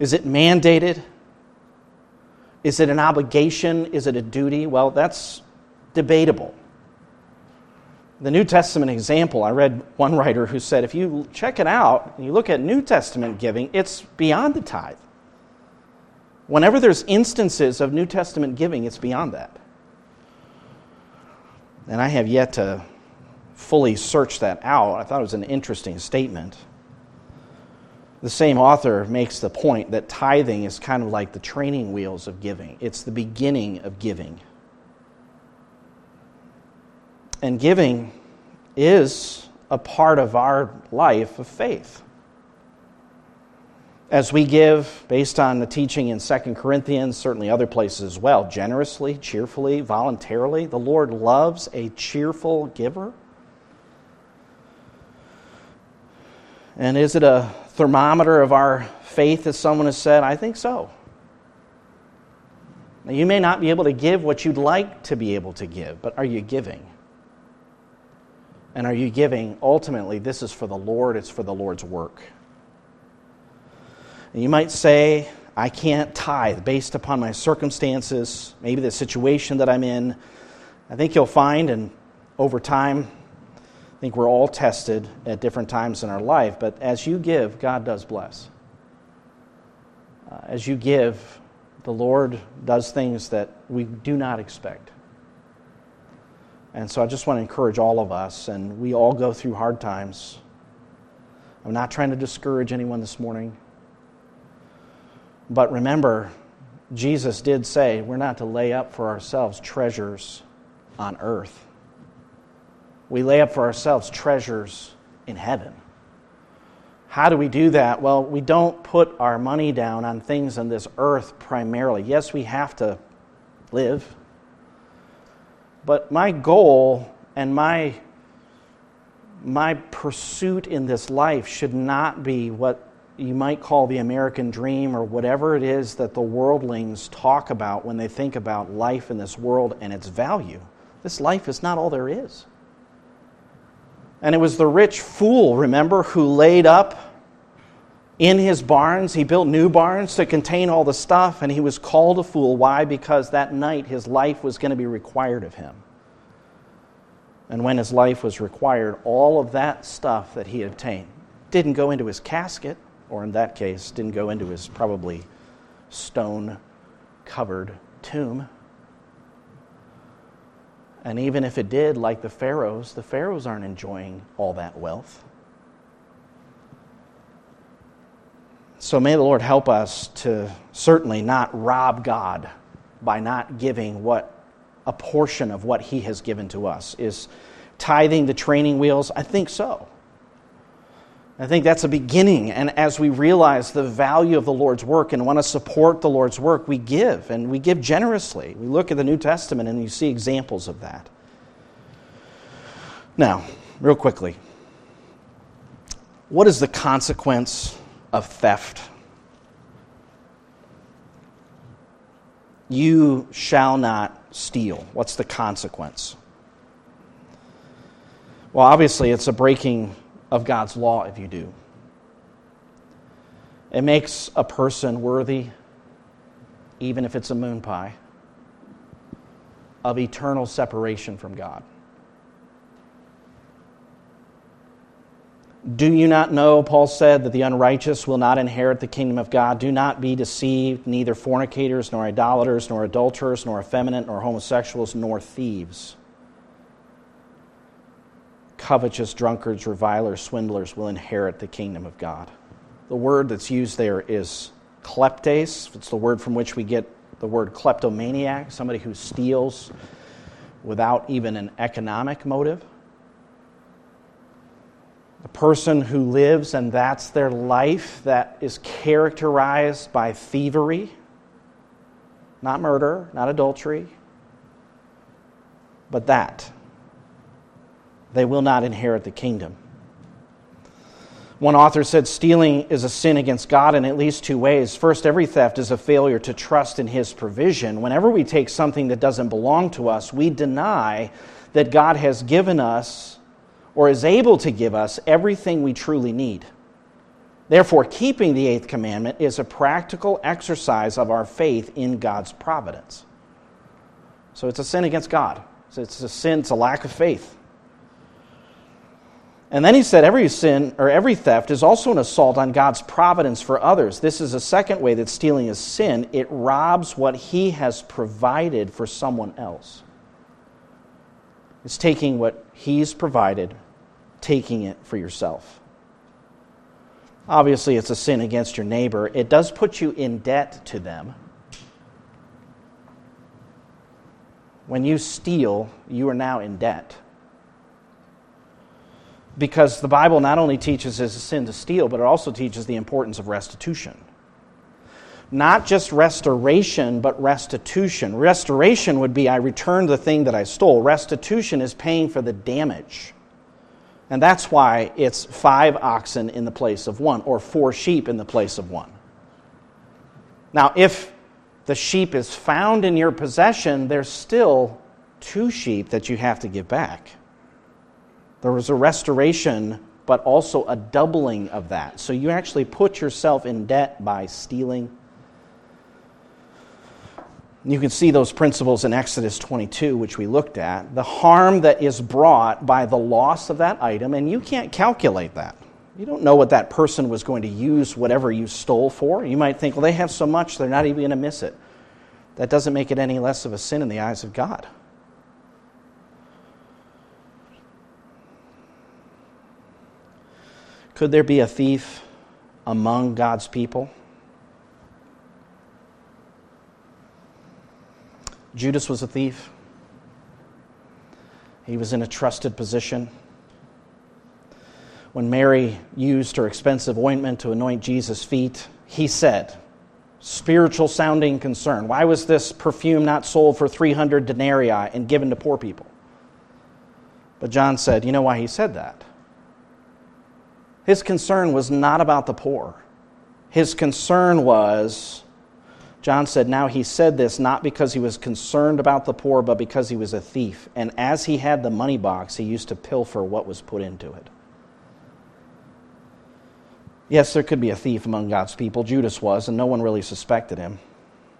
Is it mandated? Is it an obligation? Is it a duty? Well, that's debatable. The New Testament example, I read one writer who said if you check it out and you look at New Testament giving, it's beyond the tithe. Whenever there's instances of New Testament giving, it's beyond that. And I have yet to fully search that out. I thought it was an interesting statement. The same author makes the point that tithing is kind of like the training wheels of giving, it's the beginning of giving. And giving is a part of our life of faith as we give based on the teaching in 2 Corinthians, certainly other places as well, generously, cheerfully, voluntarily. The Lord loves a cheerful giver. And is it a thermometer of our faith, as someone has said? I think so. Now, you may not be able to give what you'd like to be able to give, but are you giving? And are you giving? Ultimately, this is for the Lord, it's for the Lord's work. And you might say, I can't tithe based upon my circumstances, maybe the situation that I'm in. I think you'll find, and over time, I think we're all tested at different times in our life, but as you give, God does bless. Uh, as you give, the Lord does things that we do not expect. And so I just want to encourage all of us, and we all go through hard times. I'm not trying to discourage anyone this morning. But remember, Jesus did say we're not to lay up for ourselves treasures on earth. We lay up for ourselves treasures in heaven. How do we do that? Well, we don't put our money down on things on this earth primarily. Yes, we have to live. But my goal and my, my pursuit in this life should not be what you might call the American dream or whatever it is that the worldlings talk about when they think about life in this world and its value. This life is not all there is. And it was the rich fool, remember, who laid up in his barns. He built new barns to contain all the stuff, and he was called a fool. Why? Because that night his life was going to be required of him. And when his life was required, all of that stuff that he obtained didn't go into his casket or in that case, didn't go into his probably stone covered tomb. And even if it did, like the pharaohs, the pharaohs aren't enjoying all that wealth. So may the Lord help us to certainly not rob God by not giving what a portion of what He has given to us. Is tithing the training wheels? I think so. I think that's a beginning. And as we realize the value of the Lord's work and want to support the Lord's work, we give, and we give generously. We look at the New Testament and you see examples of that. Now, real quickly, What is the consequence of theft? You shall not steal. What's the consequence? Well, obviously, it's a breaking of God's law if you do. It makes a person worthy, even if it's a moon pie, of eternal separation from God. Do you not know, Paul said, that the unrighteous will not inherit the kingdom of God? Do not be deceived, neither fornicators, nor idolaters, nor adulterers, nor effeminate, nor homosexuals, nor thieves. Covetous drunkards, revilers, swindlers will inherit the kingdom of God. The word that's used there is kleptes. It's the word from which we get the word kleptomaniac, somebody who steals without even an economic motive. The person who lives and that's their life that is characterized by thievery, not murder, not adultery, but that. They will not inherit the kingdom. One author said stealing is a sin against God in at least two ways. First, every theft is a failure to trust in His provision. Whenever we take something that doesn't belong to us, we deny that God has given us or is able to give us everything we truly need. Therefore, keeping the eighth commandment is a practical exercise of our faith in God's providence. So it's a sin against God. It's a sin, it's a lack of faith. And then he said every sin or every theft is also an assault on God's providence for others. This is a second way that stealing is sin. It robs what he has provided for someone else. It's taking what He's provided, taking it for yourself. Obviously, it's a sin against your neighbor. It does put you in debt to them. When you steal, you are now in debt. Because the Bible not only teaches it's a sin to steal, but it also teaches the importance of restitution not just restoration, but restitution. Restoration would be I return the thing that I stole. Restitution is paying for the damage. And that's why it's five oxen in the place of one, or four sheep in the place of one. Now, if the sheep is found in your possession, there's still two sheep that you have to give back. There was a restoration, but also a doubling of that. So you actually put yourself in debt by stealing you can see those principles in Exodus 22, which we looked at. The harm that is brought by the loss of that item, and you can't calculate that. You don't know what that person was going to use whatever you stole for. You might think, well, they have so much, they're not even going to miss it. That doesn't make it any less of a sin in the eyes of God. Could there be a thief among God's people? Judas was a thief. He was in a trusted position. When Mary used her expensive ointment to anoint Jesus' feet, he said, spiritual sounding concern. Why was this perfume not sold for 300 denarii and given to poor people? But John said, You know why he said that? His concern was not about the poor. His concern was John said, Now he said this not because he was concerned about the poor, but because he was a thief. And as he had the money box, he used to pilfer what was put into it. Yes, there could be a thief among God's people. Judas was, and no one really suspected him.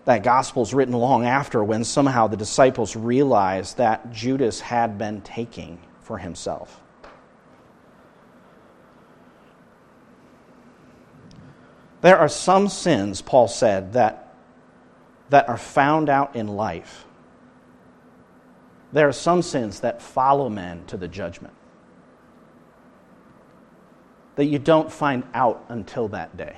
That gospel is written long after when somehow the disciples realized that Judas had been taking for himself. There are some sins, Paul said, that that are found out in life. There are some sins that follow men to the judgment that you don't find out until that day.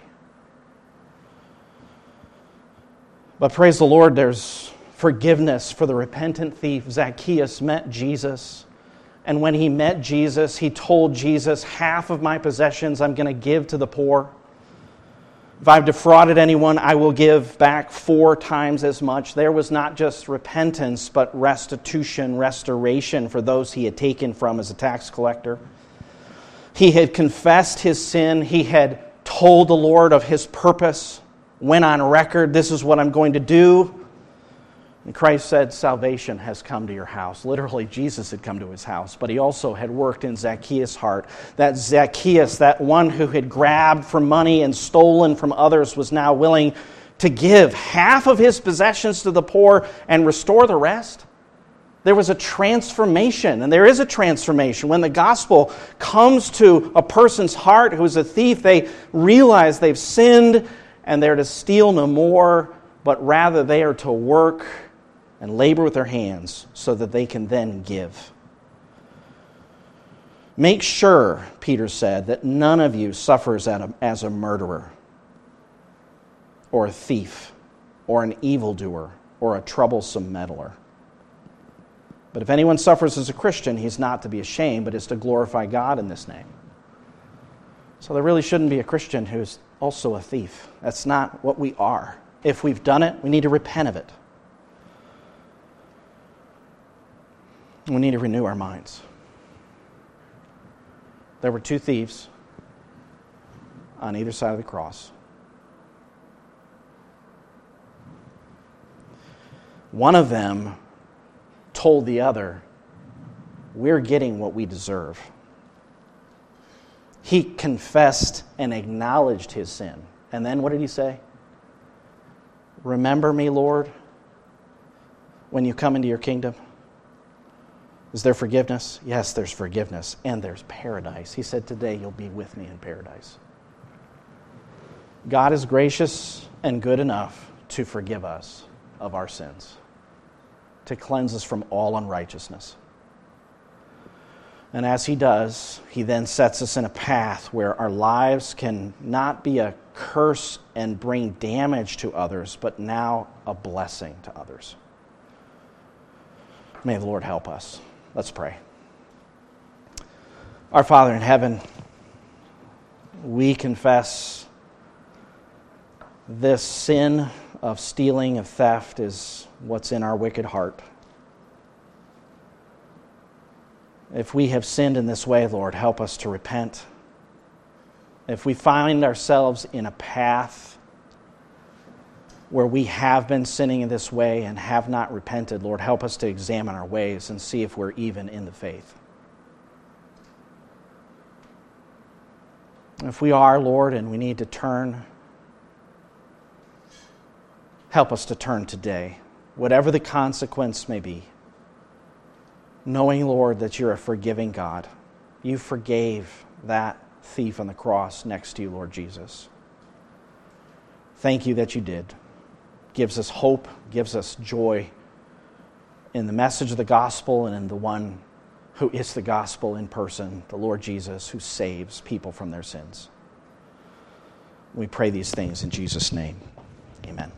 But praise the Lord, there's forgiveness for the repentant thief. Zacchaeus met Jesus. And when he met Jesus, he told Jesus, Half of my possessions I'm going to give to the poor. If I've defrauded anyone, I will give back four times as much. There was not just repentance, but restitution, restoration for those he had taken from as a tax collector. He had confessed his sin. He had told the Lord of his purpose, went on record, This is what I'm going to do. And Christ said, Salvation has come to your house. Literally, Jesus had come to his house, but he also had worked in Zacchaeus' heart. That Zacchaeus, that one who had grabbed for money and stolen from others, was now willing to give half of his possessions to the poor and restore the rest. There was a transformation, and there is a transformation. When the gospel comes to a person's heart who is a thief, they realize they've sinned and they're to steal no more, but rather they are to work and labor with their hands so that they can then give. Make sure, Peter said, that none of you suffers as a murderer, or a thief, or an evildoer, or a troublesome meddler but if anyone suffers as a Christian, he's not to be ashamed, but is to glorify God in this name. So there really shouldn't be a Christian who's also a thief. That's not what we are. If we've done it, we need to repent of it. We need to renew our minds. There were two thieves on either side of the cross. One of them told the other, We're getting what we deserve. He confessed and acknowledged his sin. And then what did he say? Remember me, Lord, when you come into your kingdom. Is there forgiveness? Yes, there's forgiveness. And there's paradise. He said, Today you'll be with me in paradise. God is gracious and good enough to forgive us of our sins to cleanse us from all unrighteousness. And as He does, He then sets us in a path where our lives can not be a curse and bring damage to others, but now a blessing to others. May the Lord help us. Let's pray. Our Father in heaven, we confess this sin of stealing, of theft, is what's in our wicked heart. If we have sinned in this way, Lord, help us to repent. If we find ourselves in a path where we have been sinning in this way and have not repented, Lord, help us to examine our ways and see if we're even in the faith. If we are, Lord, and we need to turn, help us to turn today whatever the consequence may be. Knowing, Lord, that you're a forgiving God. You forgave that thief on the cross next to you, Lord Jesus. Thank you that you did. Gives us hope, gives us joy in the message of the gospel and in the one who is the gospel in person, the Lord Jesus, who saves people from their sins. We pray these things in Jesus' name. Amen.